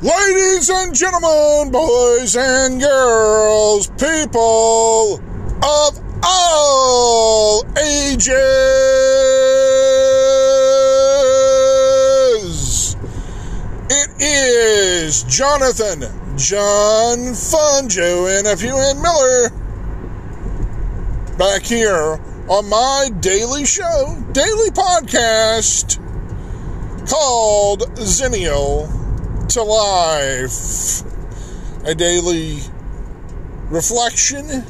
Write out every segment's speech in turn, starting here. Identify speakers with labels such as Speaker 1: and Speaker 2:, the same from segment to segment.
Speaker 1: Ladies and gentlemen, boys and girls, people of all ages, it is Jonathan, John Funjo, and a few and Miller back here on my daily show, daily podcast called Zennial to life. A daily reflection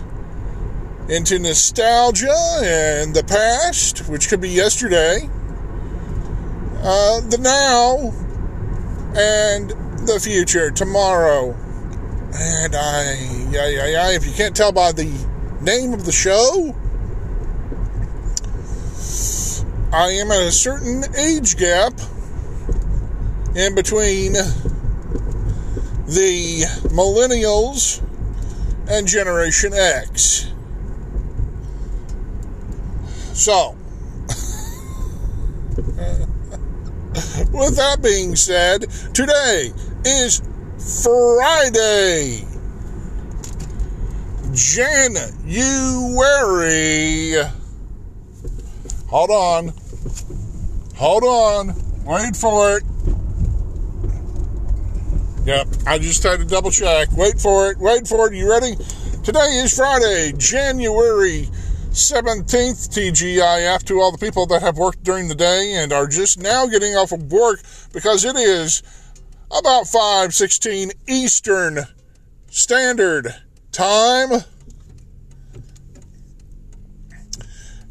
Speaker 1: into nostalgia and the past, which could be yesterday, uh, the now, and the future, tomorrow. And I, yeah, yeah, yeah, if you can't tell by the name of the show, I am at a certain age gap in between the millennials and Generation X. So, with that being said, today is Friday, January. Hold on. Hold on. Wait for it. Yep, I just had to double check. Wait for it. Wait for it. You ready? Today is Friday, January 17th, TGIF, to all the people that have worked during the day and are just now getting off of work because it is about 5:16 Eastern Standard Time.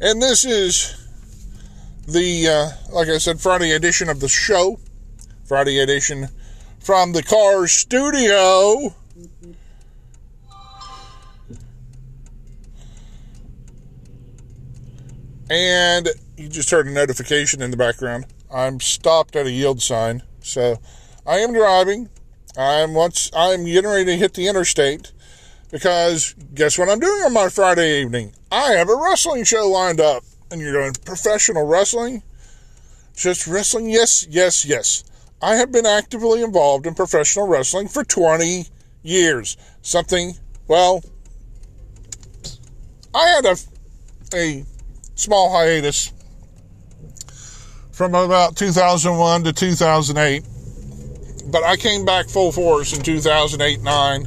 Speaker 1: And this is the, uh, like I said, Friday edition of the show. Friday edition from the car studio. And you just heard a notification in the background. I'm stopped at a yield sign. So I am driving. I'm once I'm getting ready to hit the interstate because guess what I'm doing on my Friday evening? I have a wrestling show lined up. And you're doing professional wrestling? Just wrestling? Yes, yes, yes. I have been actively involved in professional wrestling for 20 years. Something, well, I had a, a small hiatus from about 2001 to 2008, but I came back full force in 2008 9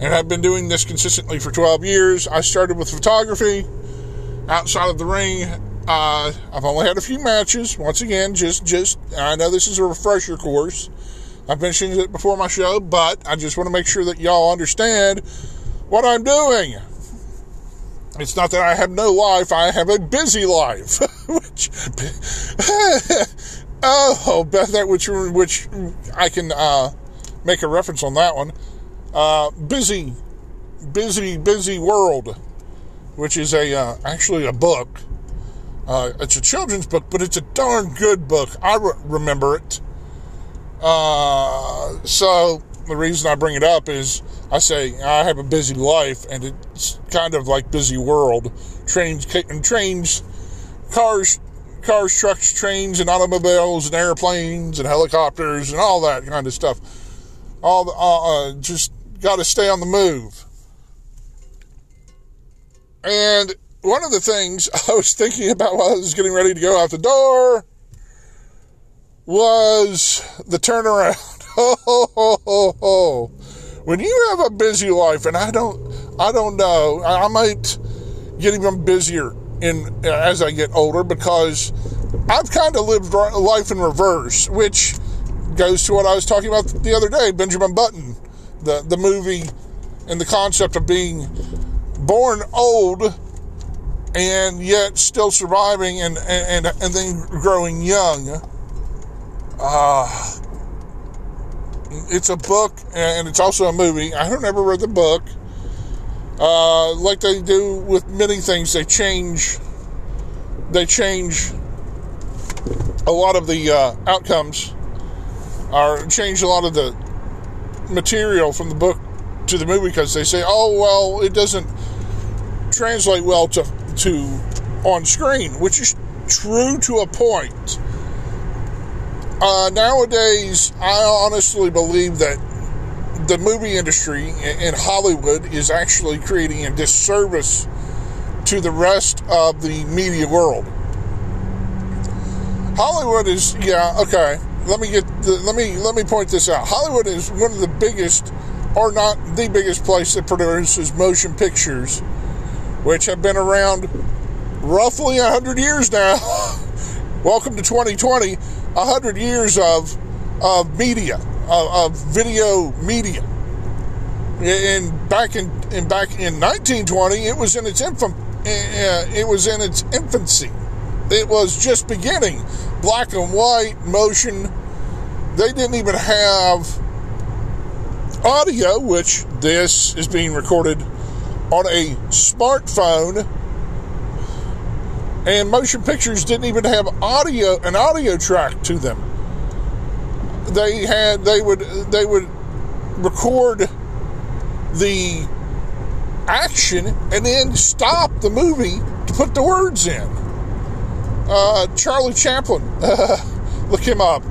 Speaker 1: and have been doing this consistently for 12 years. I started with photography outside of the ring uh, I've only had a few matches. Once again, just just I know this is a refresher course. I've mentioned it before my show, but I just want to make sure that y'all understand what I'm doing. It's not that I have no life; I have a busy life. which, oh, that which which I can uh, make a reference on that one. Uh, busy, busy, busy world, which is a uh, actually a book uh, it's a children's book, but it's a darn good book. I re- remember it. Uh, so the reason I bring it up is I say I have a busy life, and it's kind of like busy world. Trains and trains, cars, cars, trucks, trains, and automobiles, and airplanes, and helicopters, and all that kind of stuff. All the, uh, uh just got to stay on the move. And one of the things I was thinking about while I was getting ready to go out the door was the turnaround. When you have a busy life, and I don't, I don't know, I, might get even busier in as I get older because I've kind of lived life in reverse, which goes to what I was talking about the other day, Benjamin Button, the the movie, and the concept of being born old and yet still surviving and and and then growing young. Uh, it's a book and it's also a movie. I have never read the book. Uh, like they do with many things, they change. They change a lot of the uh, outcomes, or change a lot of the material from the book to the movie because they say, "Oh well, it doesn't translate well to to on screen, which is true to a point. uh, nowadays, I honestly believe that the movie industry in Hollywood is actually creating a disservice to the rest of the media world. Hollywood is yeah okay. Let me get the, let me let me point this out. Hollywood is one of the biggest, or not the biggest place that produces motion pictures, which have been around roughly hundred years now. Welcome to 2020, 100 years of of media, of, of video media. And back in, in back in 1920, it was in its infant, uh, it was in its infancy. It was just beginning. Black and white motion. They didn't even have audio, which this is being recorded on a smartphone. And motion pictures didn't even have audio, an audio track to them. They had, they would, they would record the action and then stop the movie to put the words in. Uh, Charlie Chaplin, look him up.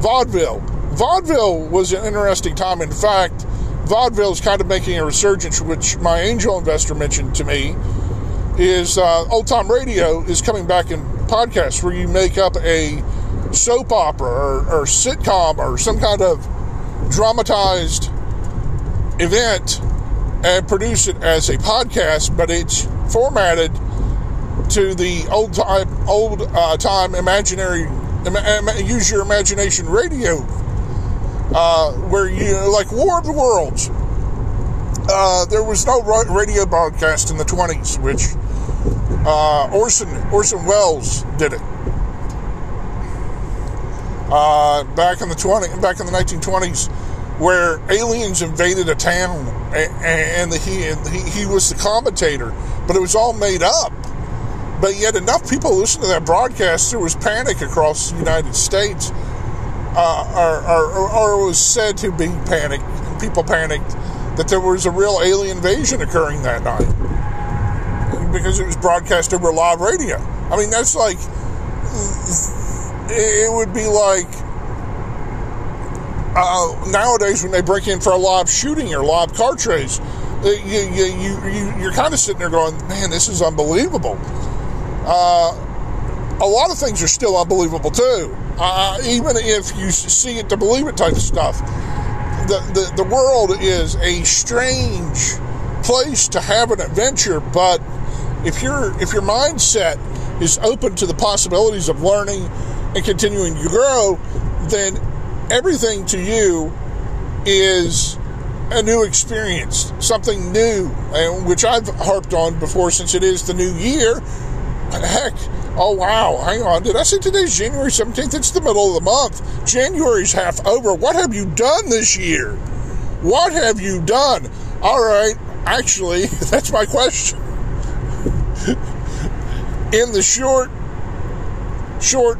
Speaker 1: Vaudeville. Vaudeville was an interesting time. In fact, vaudeville is kind of making a resurgence, which my angel investor mentioned to me. Is uh, old time radio is coming back in podcasts where you make up a soap opera or, or sitcom or some kind of dramatized event and produce it as a podcast, but it's formatted to the old time, old uh, time imaginary, use your imagination radio, uh, where you like War of the Worlds. Uh, there was no radio broadcast in the 20s, which uh, Orson Orson Welles did it. Uh, back in the 20 back in the 1920s where aliens invaded a town and, he, he, he was the commentator, but it was all made up. But yet, enough people listened to that broadcast, there was panic across the United States, uh, or, or, or, was said to be panicked, People panicked that there was a real alien invasion occurring that night because it was broadcast over live radio. I mean, that's like, it would be like, uh, nowadays when they break in for a live shooting or live car chase, you, you, you, you, you're kind of sitting there going, man, this is unbelievable. Uh, a lot of things are still unbelievable too. Uh, even if you see it to believe it type of stuff. The, the, the world is a strange place to have an adventure, but if your if your mindset is open to the possibilities of learning and continuing to grow, then everything to you is a new experience, something new, which I've harped on before since it is the new year. Heck, oh wow, hang on. Did I say today's January 17th? It's the middle of the month. January's half over. What have you done this year? What have you done? All right, actually, that's my question. In the short, short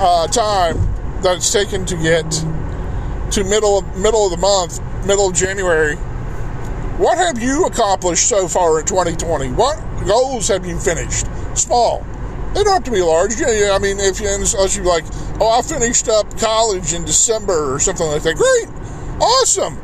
Speaker 1: uh, time that it's taken to get to middle middle of the month, middle of January. What have you accomplished so far in 2020? What goals have you finished? Small. They don't have to be large. Yeah, yeah. I mean, if you unless you like, oh, I finished up college in December or something like that. Great, awesome.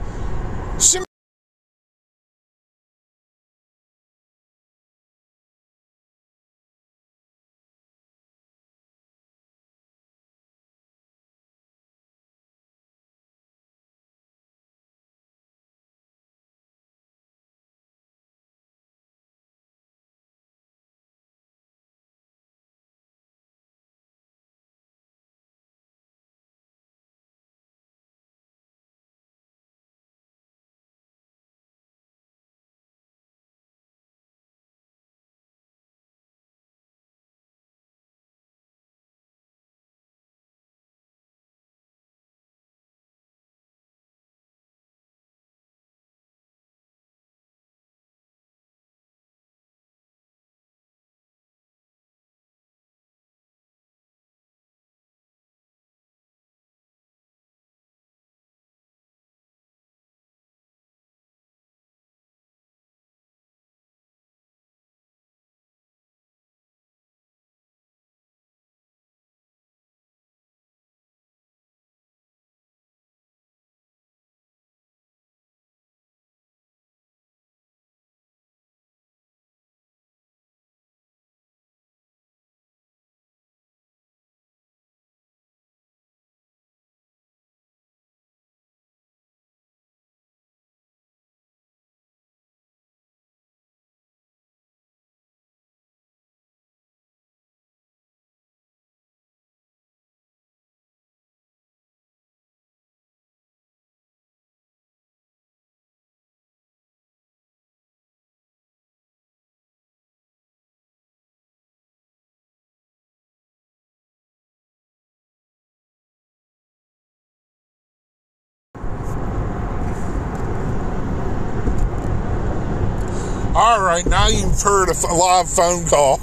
Speaker 1: All right, now you've heard a live phone call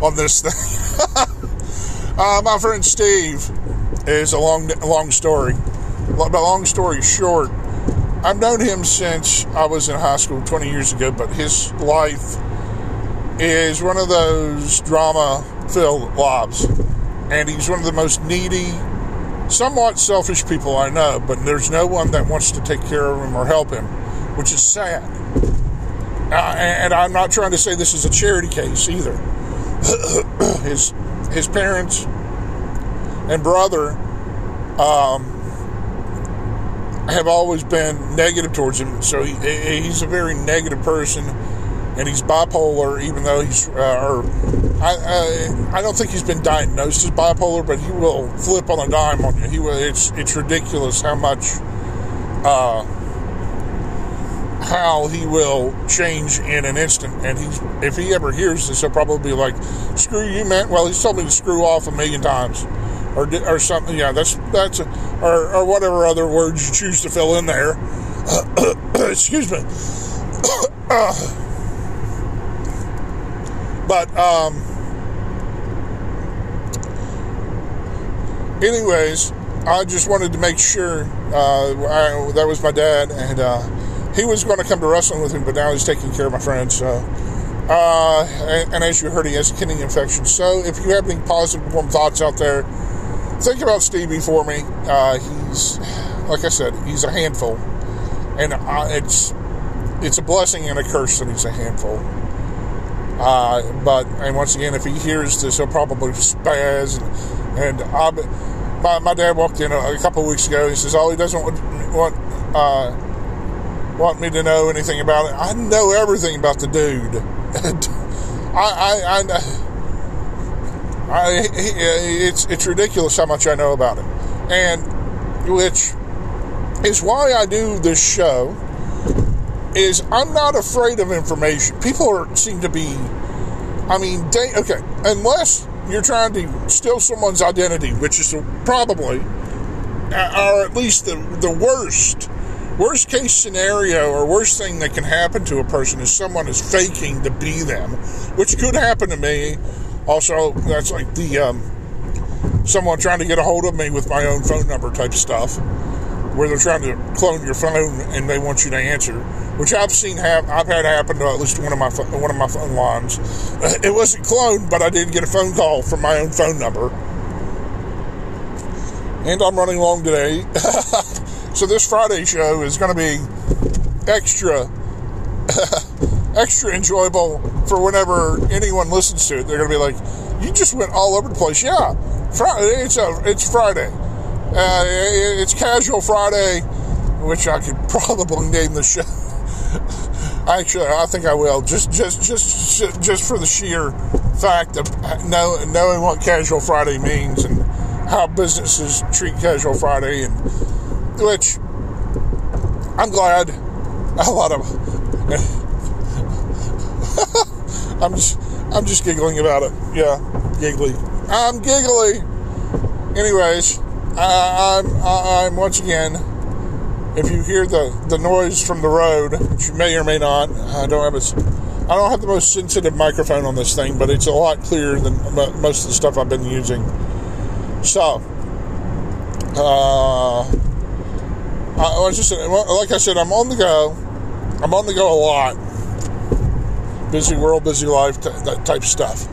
Speaker 1: on this thing. uh, my friend Steve is a long, long story. But long story short, I've known him since I was in high school 20 years ago, but his life is one of those drama filled lives. And he's one of the most needy, somewhat selfish people I know, but there's no one that wants to take care of him or help him, which is sad. Uh, and I'm not trying to say this is a charity case either. his his parents and brother um, have always been negative towards him. So he, he's a very negative person, and he's bipolar. Even though he's, uh, or I, I, I, don't think he's been diagnosed as bipolar, but he will flip on a dime on you. He will. It's it's ridiculous how much. Uh, how he will change in an instant. And he's, if he ever hears this, he'll probably be like, screw you, man. Well, he's told me to screw off a million times or, or something. Yeah, that's, that's, a, or, or whatever other words you choose to fill in there. Excuse me. but, um, anyways, I just wanted to make sure uh, I, that was my dad, and uh, he was going to come to wrestling with me, but now he's taking care of my friends. So, uh, and, and, as you heard, he has a kidney infection. So, if you have any positive warm thoughts out there, think about Stevie for me. Uh, he's, like I said, he's a handful, and uh, it's it's a blessing and a curse that he's a handful. Uh, but and once again, if he hears this, he'll probably spaz. And, and I, my, my dad walked in a, a couple weeks ago. He says, "Oh, he doesn't want, want uh, want me to know anything about it. I know everything about the dude. I, I, I, I, it's it's ridiculous how much I know about him, and which is why I do this show. Is I'm not afraid of information. People are, seem to be. I mean, they, okay, unless you're trying to steal someone's identity, which is probably, uh, or at least the the worst worst case scenario or worst thing that can happen to a person is someone is faking to be them, which could happen to me. Also, that's like the um, someone trying to get a hold of me with my own phone number type stuff, where they're trying to clone your phone and they want you to answer, which I've seen have I've had happen to at least one of my one of my phone lines. It wasn't cloned, but I did get a phone call from my own phone number. And I'm running long today. So this Friday show is going to be extra, extra enjoyable for whenever anyone listens to it. They're going to be like, "You just went all over the place." Yeah, Friday. It's a, it's Friday. Uh, it's Casual Friday, which I could probably name the show. Actually, I think I will. Just, just, just, just for the sheer fact of knowing what Casual Friday means and how businesses treat Casual Friday and which I'm glad a lot of I'm just I'm just giggling about it. Yeah, giggly. I'm giggly. Anyways, I, I'm I'm once again. If you hear the, the noise from the road, which you may or may not, I don't have a, I don't have the most sensitive microphone on this thing, but it's a lot clearer than most of the stuff I've been using. So, uh, I was just like I said, I'm on the go. I'm on the go a lot. Busy world, busy life, that type stuff.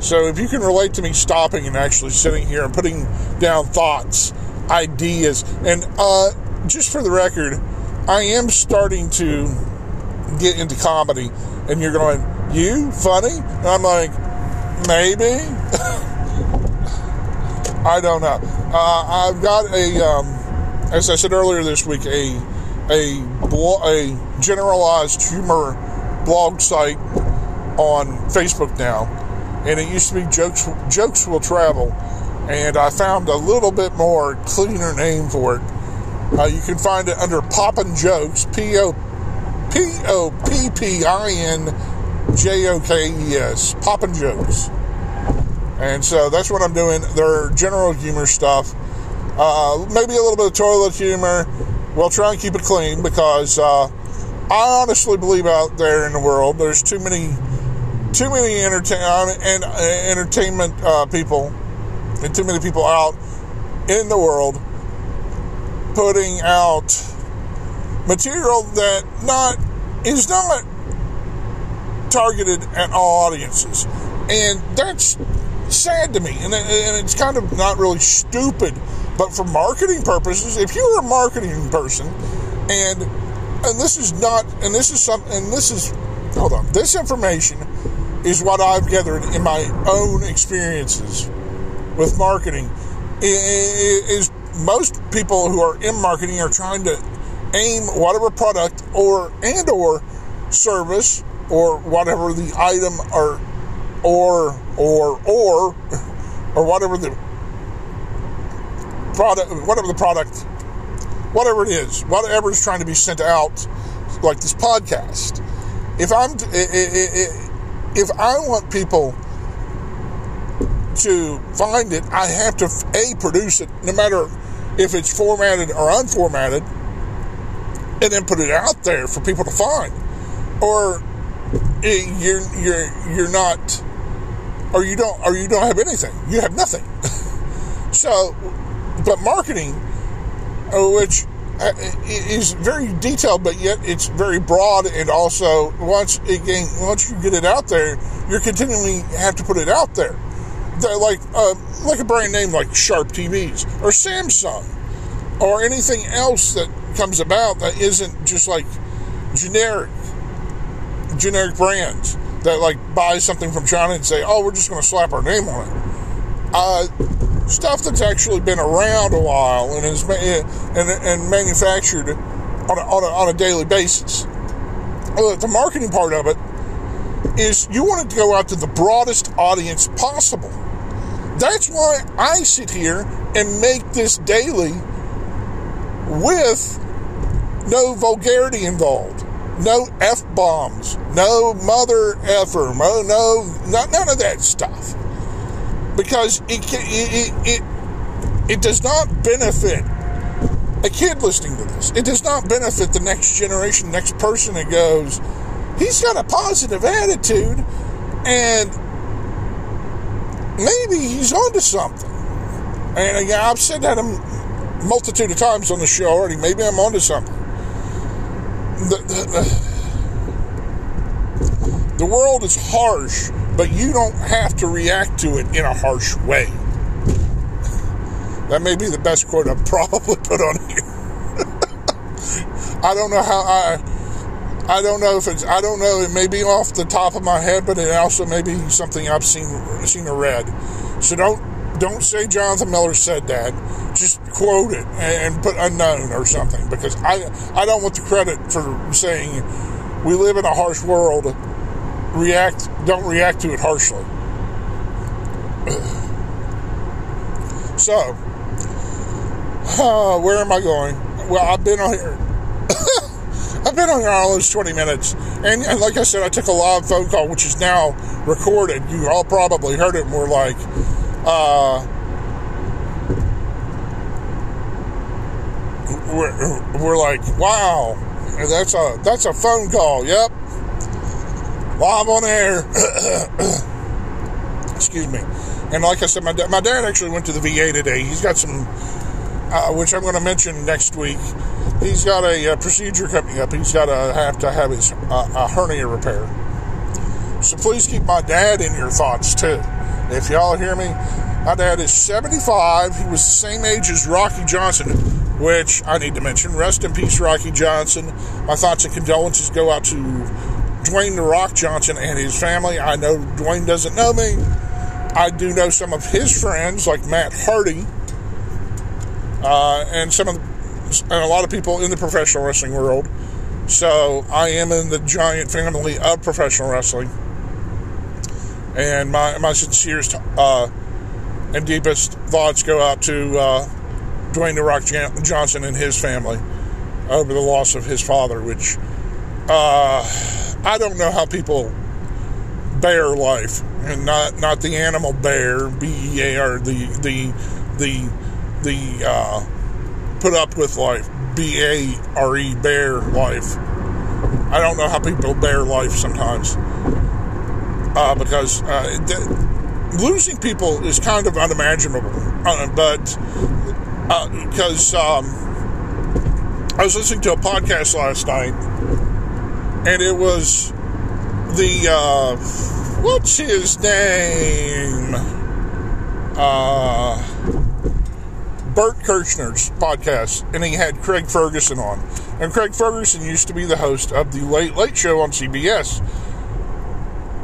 Speaker 1: So if you can relate to me stopping and actually sitting here and putting down thoughts, ideas, and uh, just for the record, I am starting to get into comedy, and you're going, "You funny?" And I'm like, maybe. I don't know. Uh, I've got a. Um, as I said earlier this week, a a a generalized humor blog site on Facebook now, and it used to be jokes jokes will travel, and I found a little bit more cleaner name for it. Uh, you can find it under Poppin' Jokes, P O P O P P I N J O K E S, Poppin' Jokes. And so that's what I'm doing. Their general humor stuff. Uh, maybe a little bit of toilet humor. We'll try and keep it clean because uh, I honestly believe out there in the world, there's too many, too many entertain and uh, entertainment uh, people, and too many people out in the world putting out material that not is not targeted at all audiences, and that's sad to me. And, and it's kind of not really stupid, but for marketing purposes, if you're a marketing person, and and this is not, and this is some, and this is, hold on, this information is what I've gathered in my own experiences with marketing. Is most people who are in marketing are trying to aim whatever product or and or service or whatever the item or or or or or whatever the product whatever the product whatever it is whatever is trying to be sent out like this podcast. If i'm if i want people to find it i have to a produce it no matter if it's formatted or unformatted and then put it out there for people to find. Or you're you're you're not or you don't or you don't have anything. You have nothing. So but marketing uh, which uh, is very detailed but yet it's very broad and also once again once you get it out there you're continually have to put it out there They're like uh, like a brand name like sharp tvs or samsung or anything else that comes about that isn't just like generic generic brands that like buy something from China and say, "Oh, we're just going to slap our name on it." Uh, stuff that's actually been around a while and is and, and manufactured on a, on a, on a daily basis. Uh, the marketing part of it is you want it to go out to the broadest audience possible. That's why I sit here and make this daily with no vulgarity involved no f bombs, no mother effer, no, no, none of that stuff, because it, it it it does not benefit a kid listening to this. It does not benefit the next generation, next person that goes, he's got a positive attitude, and maybe he's onto something. And uh, again, I've said that a multitude of times on the show already. Maybe I'm onto something the, the, uh, the world is harsh, but you don't have to react to it in a harsh way. That may be the best quote I've probably put on here. I don't know how I. I don't know if it's. I don't know. It may be off the top of my head, but it also may be something I've seen seen or read. So don't don't say Jonathan Miller said that. Just quote it and put unknown or something because I I don't want the credit for saying we live in a harsh world. React don't react to it harshly. so, uh, where am I going? Well, I've been on here. I've been on here almost 20 minutes. And, and, like I said, I took a live phone call, which is now recorded. You all probably heard it more like uh, we're, we're like, wow, that's a that's a phone call. Yep, live on air. Excuse me. And like I said, my dad, my dad actually went to the VA today. He's got some, uh, which I'm going to mention next week. He's got a, a, uh, procedure coming up. He's got to have to have his uh, a hernia repair. So please keep my dad in your thoughts too. If y'all hear me, my dad is 75. He was the same age as Rocky Johnson, which I need to mention. Rest in peace, Rocky Johnson. My thoughts and condolences go out to Dwayne The Rock Johnson and his family. I know Dwayne doesn't know me. I do know some of his friends, like Matt Hardy, uh, and some of the, and a lot of people in the professional wrestling world. So I am in the giant family of professional wrestling and my my sincerest uh, and deepest thoughts go out to uh, Dwayne the Rock Johnson and his family over the loss of his father, which uh, I don't know how people bear life and not not the animal bear B E A R the the the the uh, put up with life B A R E bear life I don't know how people bear life sometimes uh, because uh, th- losing people is kind of unimaginable. Uh, but because uh, um, I was listening to a podcast last night, and it was the uh, what's his name? Uh, Bert Kreischer's podcast, and he had Craig Ferguson on. And Craig Ferguson used to be the host of the Late Late Show on CBS.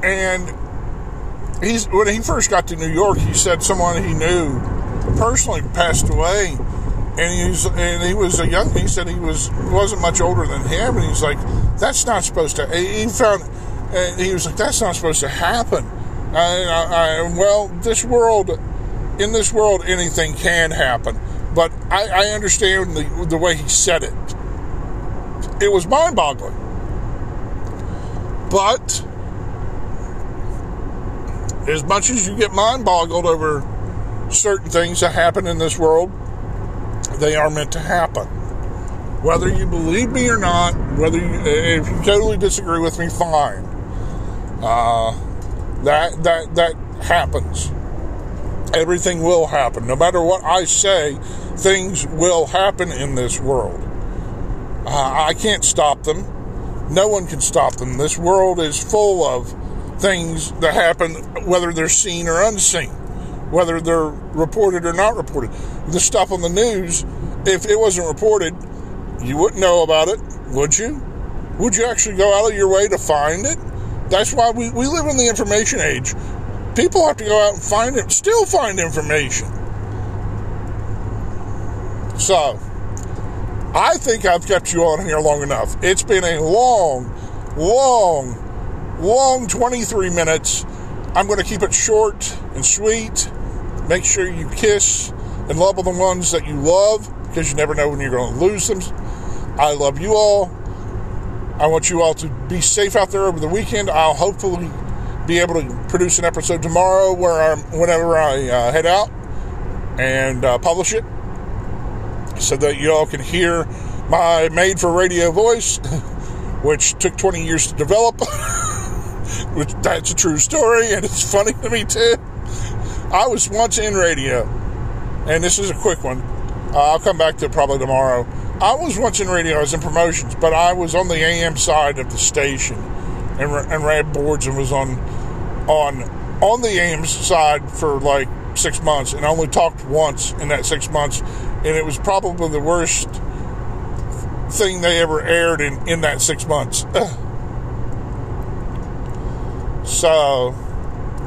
Speaker 1: And he's when he first got to New York, he said someone he knew personally passed away, and he's and he was a young. He said he was wasn't much older than him, and he's like, that's not supposed to. He found, uh, he was like, that's not supposed to happen. I, I, I, well, this world, in this world, anything can happen. But I, I understand the, the way he said it. It was mind boggling. But as much as you get mind boggled over certain things that happen in this world, they are meant to happen. Whether you believe me or not, whether you, if you totally disagree with me, fine. Uh, that that that happens. Everything will happen. No matter what I say, things will happen in this world. Uh, I can't stop them. No one can stop them. This world is full of things that happen, whether they're seen or unseen, whether they're reported or not reported. The stuff on the news, if it wasn't reported, you wouldn't know about it, would you? Would you actually go out of your way to find it? That's why we, we live in the information age. People have to go out and find it, still find information. So, I think I've kept you on here long enough. It's been a long, long, long 23 minutes. I'm going to keep it short and sweet. Make sure you kiss and love the ones that you love because you never know when you're going to lose them. I love you all. I want you all to be safe out there over the weekend. I'll hopefully be able to produce an episode tomorrow where I'm, whenever I uh, head out and uh, publish it so that you all can hear my made for radio voice, which took 20 years to develop. which that's a true story and it's funny to me too. I was once in radio, and this is a quick one. Uh, I'll come back to it probably tomorrow. I was once in radio, I was in promotions, but I was on the AM side of the station and, and ran boards and was on on on the AM side for like six months and I only talked once in that six months and it was probably the worst thing they ever aired in, in that six months. so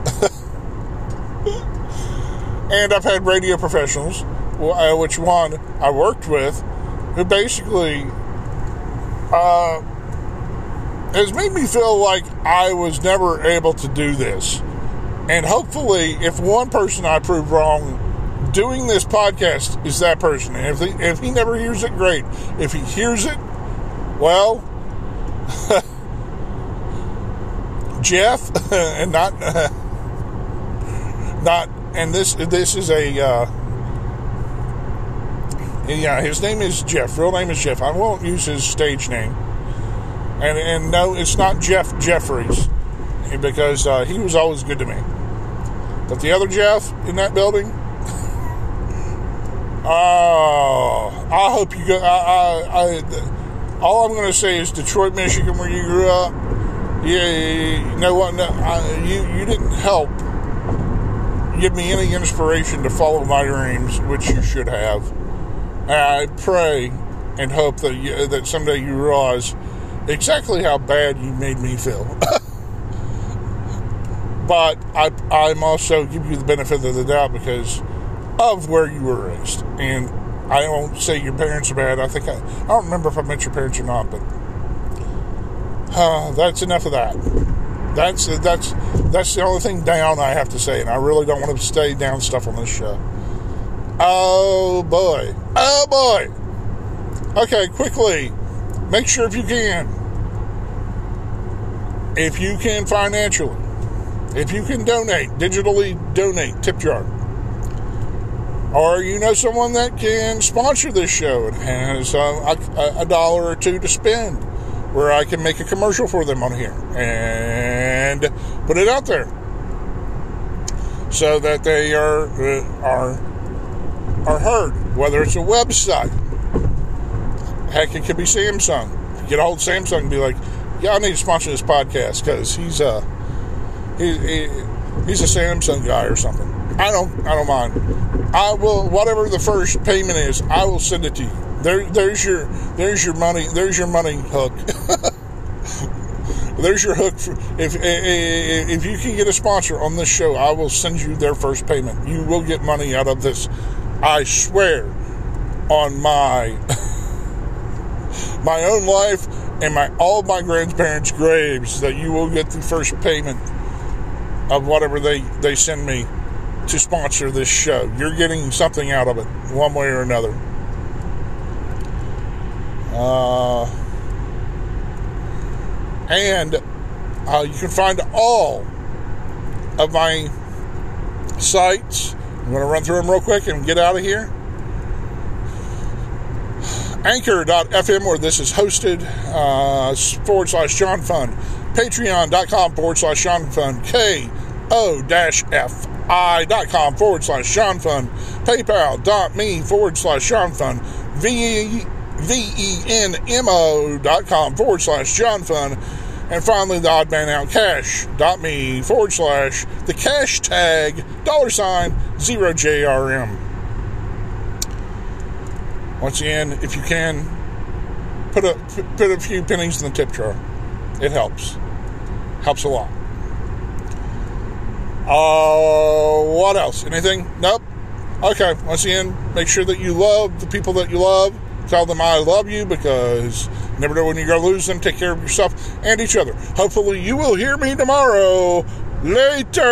Speaker 1: and I've had radio professionals, uh, which one I worked with, who basically uh, has made me feel like I was never able to do this. And hopefully, if one person I prove wrong, doing this podcast is that person. And if he, if he never hears it, great. If he hears it, well, Jeff, and not not, and this this is a. Uh, yeah, his name is Jeff. Real name is Jeff. I won't use his stage name. And and no, it's not Jeff Jeffries because uh, he was always good to me. But the other Jeff in that building, oh, I hope you go. I, I, I all I'm going to say is Detroit, Michigan, where you grew up. Yeah, you know what? No, I, you you didn't help give me any inspiration to follow my dreams, which you should have. I pray and hope that you, that someday you realize exactly how bad you made me feel. but I, I'm also give you the benefit of the doubt because of where you were raised. And I won't say your parents are bad. I think I, I don't remember if I met your parents or not, but uh, that's enough of that. That's that's that's the only thing down I have to say, and I really don't want to stay down stuff on this show. Oh boy, oh boy. Okay, quickly, make sure if you can, if you can financially, if you can donate, digitally donate, tip jar. Or you know someone that can sponsor this show and has uh, a, a dollar or two to spend where I can make a commercial for them on here and put it out there so that they are uh, are are heard. Whether it's a website, heck, it could be Samsung. Get a hold of Samsung and be like, "Yeah, I need to sponsor this podcast because he's uh he, he, he's a Samsung guy or something." I don't I don't mind. I will whatever the first payment is, I will send it to you. There, there's your there's your money there's your money hook. there's your hook. For, if if you can get a sponsor on this show, I will send you their first payment. You will get money out of this. I swear on my my own life and my all my grandparents' graves that you will get the first payment of whatever they they send me to sponsor this show. You're getting something out of it, one way or another. Uh, and uh, you can find all of my sites. I'm going to run through them real quick and get out of here. Anchor.fm, where this is hosted, uh, forward slash Sean Fund. Patreon.com forward slash Sean Fund. K O F i.com forward slash Sean Fund, PayPal.me forward slash Sean Fund, V-E-N-M-O dot com forward slash John Fund, and finally the odd man out cash.me forward slash the cash tag dollar sign zero JRM. Once again, if you can, put a put a few pennies in the tip jar. It helps. Helps a lot. Uh, what else? Anything? Nope. Okay, once again, make sure that you love the people that you love. Tell them I love you because never know when you're going to lose them. Take care of yourself and each other. Hopefully, you will hear me tomorrow. Later.